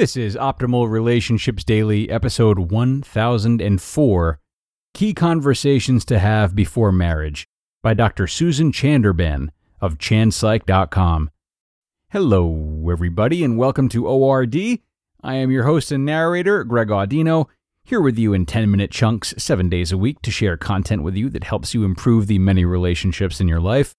This is Optimal Relationships Daily, episode 1004 Key Conversations to Have Before Marriage by Dr. Susan Chanderbhan of chanpsych.com. Hello, everybody, and welcome to ORD. I am your host and narrator, Greg Audino, here with you in 10 minute chunks, seven days a week, to share content with you that helps you improve the many relationships in your life.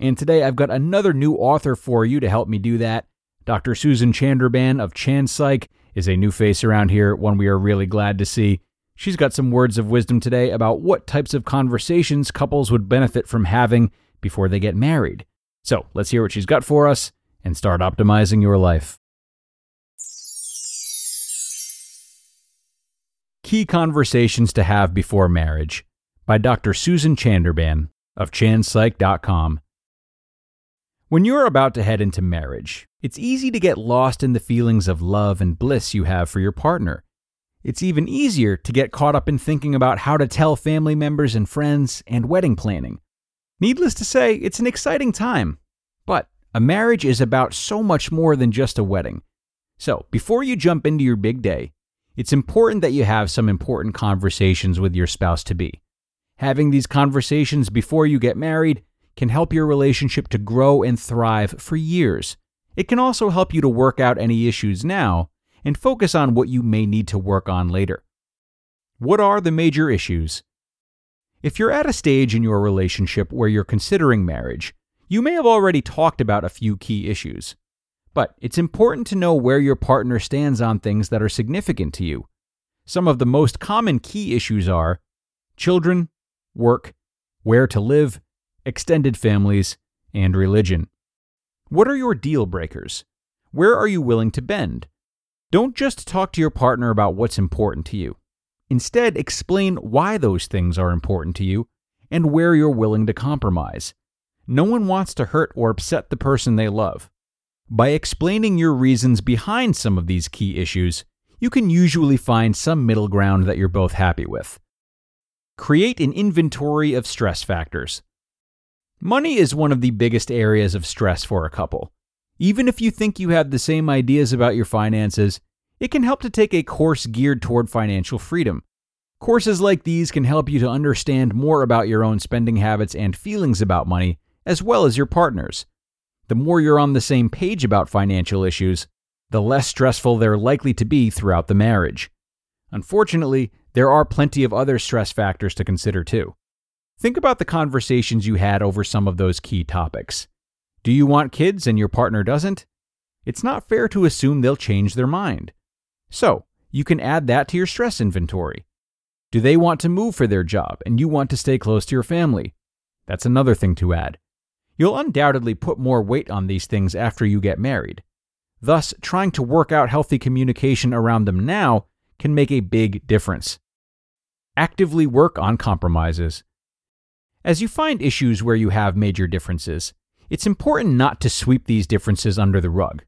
And today I've got another new author for you to help me do that. Dr. Susan Chanderbhan of Chan Psych is a new face around here, one we are really glad to see. She's got some words of wisdom today about what types of conversations couples would benefit from having before they get married. So let's hear what she's got for us and start optimizing your life. Key Conversations to Have Before Marriage by Dr. Susan Chanderbhan of chanpsych.com. When you're about to head into marriage, it's easy to get lost in the feelings of love and bliss you have for your partner. It's even easier to get caught up in thinking about how to tell family members and friends and wedding planning. Needless to say, it's an exciting time. But a marriage is about so much more than just a wedding. So, before you jump into your big day, it's important that you have some important conversations with your spouse to be. Having these conversations before you get married can help your relationship to grow and thrive for years. It can also help you to work out any issues now and focus on what you may need to work on later. What are the major issues? If you're at a stage in your relationship where you're considering marriage, you may have already talked about a few key issues. But it's important to know where your partner stands on things that are significant to you. Some of the most common key issues are children, work, where to live, extended families, and religion. What are your deal breakers? Where are you willing to bend? Don't just talk to your partner about what's important to you. Instead, explain why those things are important to you and where you're willing to compromise. No one wants to hurt or upset the person they love. By explaining your reasons behind some of these key issues, you can usually find some middle ground that you're both happy with. Create an inventory of stress factors. Money is one of the biggest areas of stress for a couple. Even if you think you have the same ideas about your finances, it can help to take a course geared toward financial freedom. Courses like these can help you to understand more about your own spending habits and feelings about money, as well as your partner's. The more you're on the same page about financial issues, the less stressful they're likely to be throughout the marriage. Unfortunately, there are plenty of other stress factors to consider too. Think about the conversations you had over some of those key topics. Do you want kids and your partner doesn't? It's not fair to assume they'll change their mind. So, you can add that to your stress inventory. Do they want to move for their job and you want to stay close to your family? That's another thing to add. You'll undoubtedly put more weight on these things after you get married. Thus, trying to work out healthy communication around them now can make a big difference. Actively work on compromises. As you find issues where you have major differences, it's important not to sweep these differences under the rug.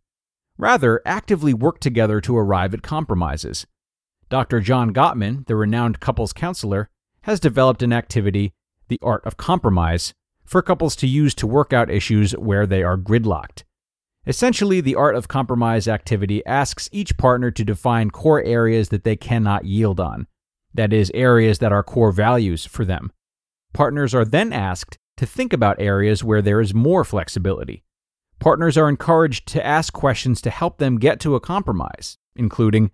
Rather, actively work together to arrive at compromises. Dr. John Gottman, the renowned couples counselor, has developed an activity, the art of compromise, for couples to use to work out issues where they are gridlocked. Essentially, the art of compromise activity asks each partner to define core areas that they cannot yield on, that is, areas that are core values for them. Partners are then asked to think about areas where there is more flexibility. Partners are encouraged to ask questions to help them get to a compromise, including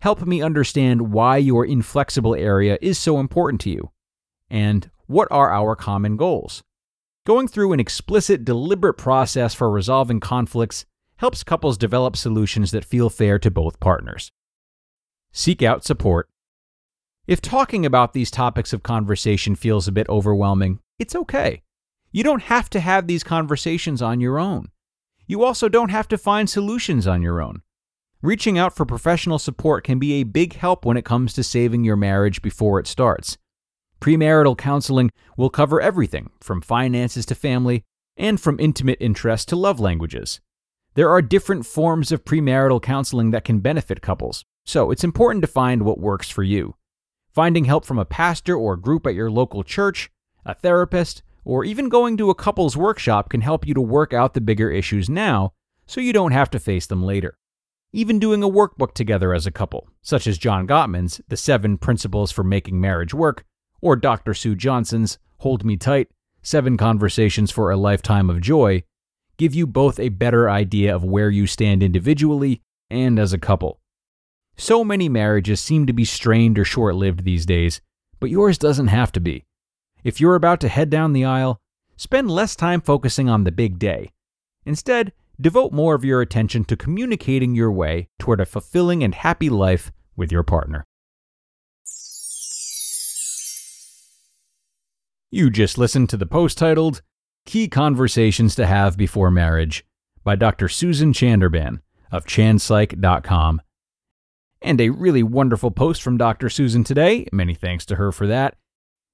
help me understand why your inflexible area is so important to you. And what are our common goals? Going through an explicit, deliberate process for resolving conflicts helps couples develop solutions that feel fair to both partners. Seek out support. If talking about these topics of conversation feels a bit overwhelming, it's okay. You don't have to have these conversations on your own. You also don't have to find solutions on your own. Reaching out for professional support can be a big help when it comes to saving your marriage before it starts. Premarital counseling will cover everything from finances to family and from intimate interest to love languages. There are different forms of premarital counseling that can benefit couples, so it's important to find what works for you. Finding help from a pastor or group at your local church, a therapist, or even going to a couples workshop can help you to work out the bigger issues now so you don't have to face them later. Even doing a workbook together as a couple, such as John Gottman's The Seven Principles for Making Marriage Work, or Dr. Sue Johnson's Hold Me Tight Seven Conversations for a Lifetime of Joy, give you both a better idea of where you stand individually and as a couple. So many marriages seem to be strained or short lived these days, but yours doesn't have to be. If you're about to head down the aisle, spend less time focusing on the big day. Instead, devote more of your attention to communicating your way toward a fulfilling and happy life with your partner. You just listened to the post titled Key Conversations to Have Before Marriage by Dr. Susan Chanderbhan of chanpsych.com. And a really wonderful post from Dr. Susan today. Many thanks to her for that.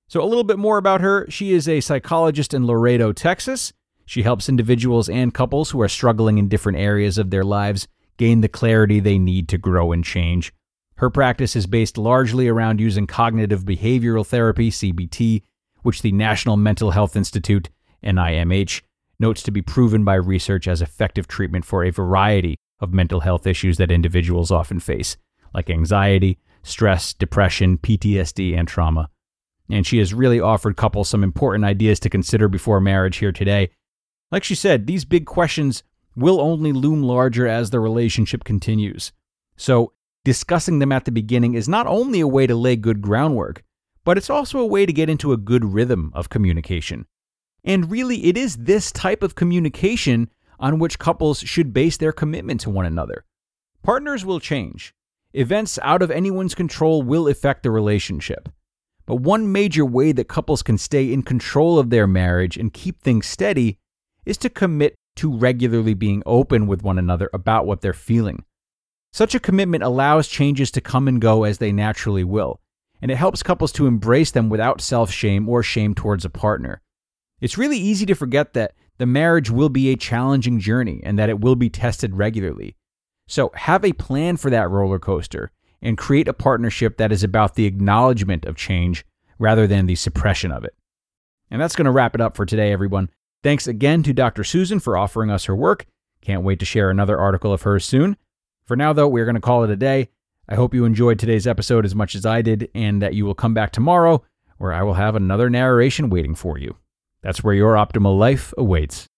So, a little bit more about her. She is a psychologist in Laredo, Texas. She helps individuals and couples who are struggling in different areas of their lives gain the clarity they need to grow and change. Her practice is based largely around using cognitive behavioral therapy, CBT, which the National Mental Health Institute, NIMH, notes to be proven by research as effective treatment for a variety of mental health issues that individuals often face, like anxiety, stress, depression, PTSD, and trauma. And she has really offered couples some important ideas to consider before marriage here today. Like she said, these big questions will only loom larger as the relationship continues. So, discussing them at the beginning is not only a way to lay good groundwork, but it's also a way to get into a good rhythm of communication. And really, it is this type of communication on which couples should base their commitment to one another. Partners will change. Events out of anyone's control will affect the relationship. But one major way that couples can stay in control of their marriage and keep things steady is to commit to regularly being open with one another about what they're feeling. Such a commitment allows changes to come and go as they naturally will, and it helps couples to embrace them without self shame or shame towards a partner. It's really easy to forget that the marriage will be a challenging journey and that it will be tested regularly. So have a plan for that roller coaster and create a partnership that is about the acknowledgement of change rather than the suppression of it. And that's going to wrap it up for today, everyone. Thanks again to Dr. Susan for offering us her work. Can't wait to share another article of hers soon. For now, though, we're going to call it a day. I hope you enjoyed today's episode as much as I did, and that you will come back tomorrow where I will have another narration waiting for you. That's where your optimal life awaits.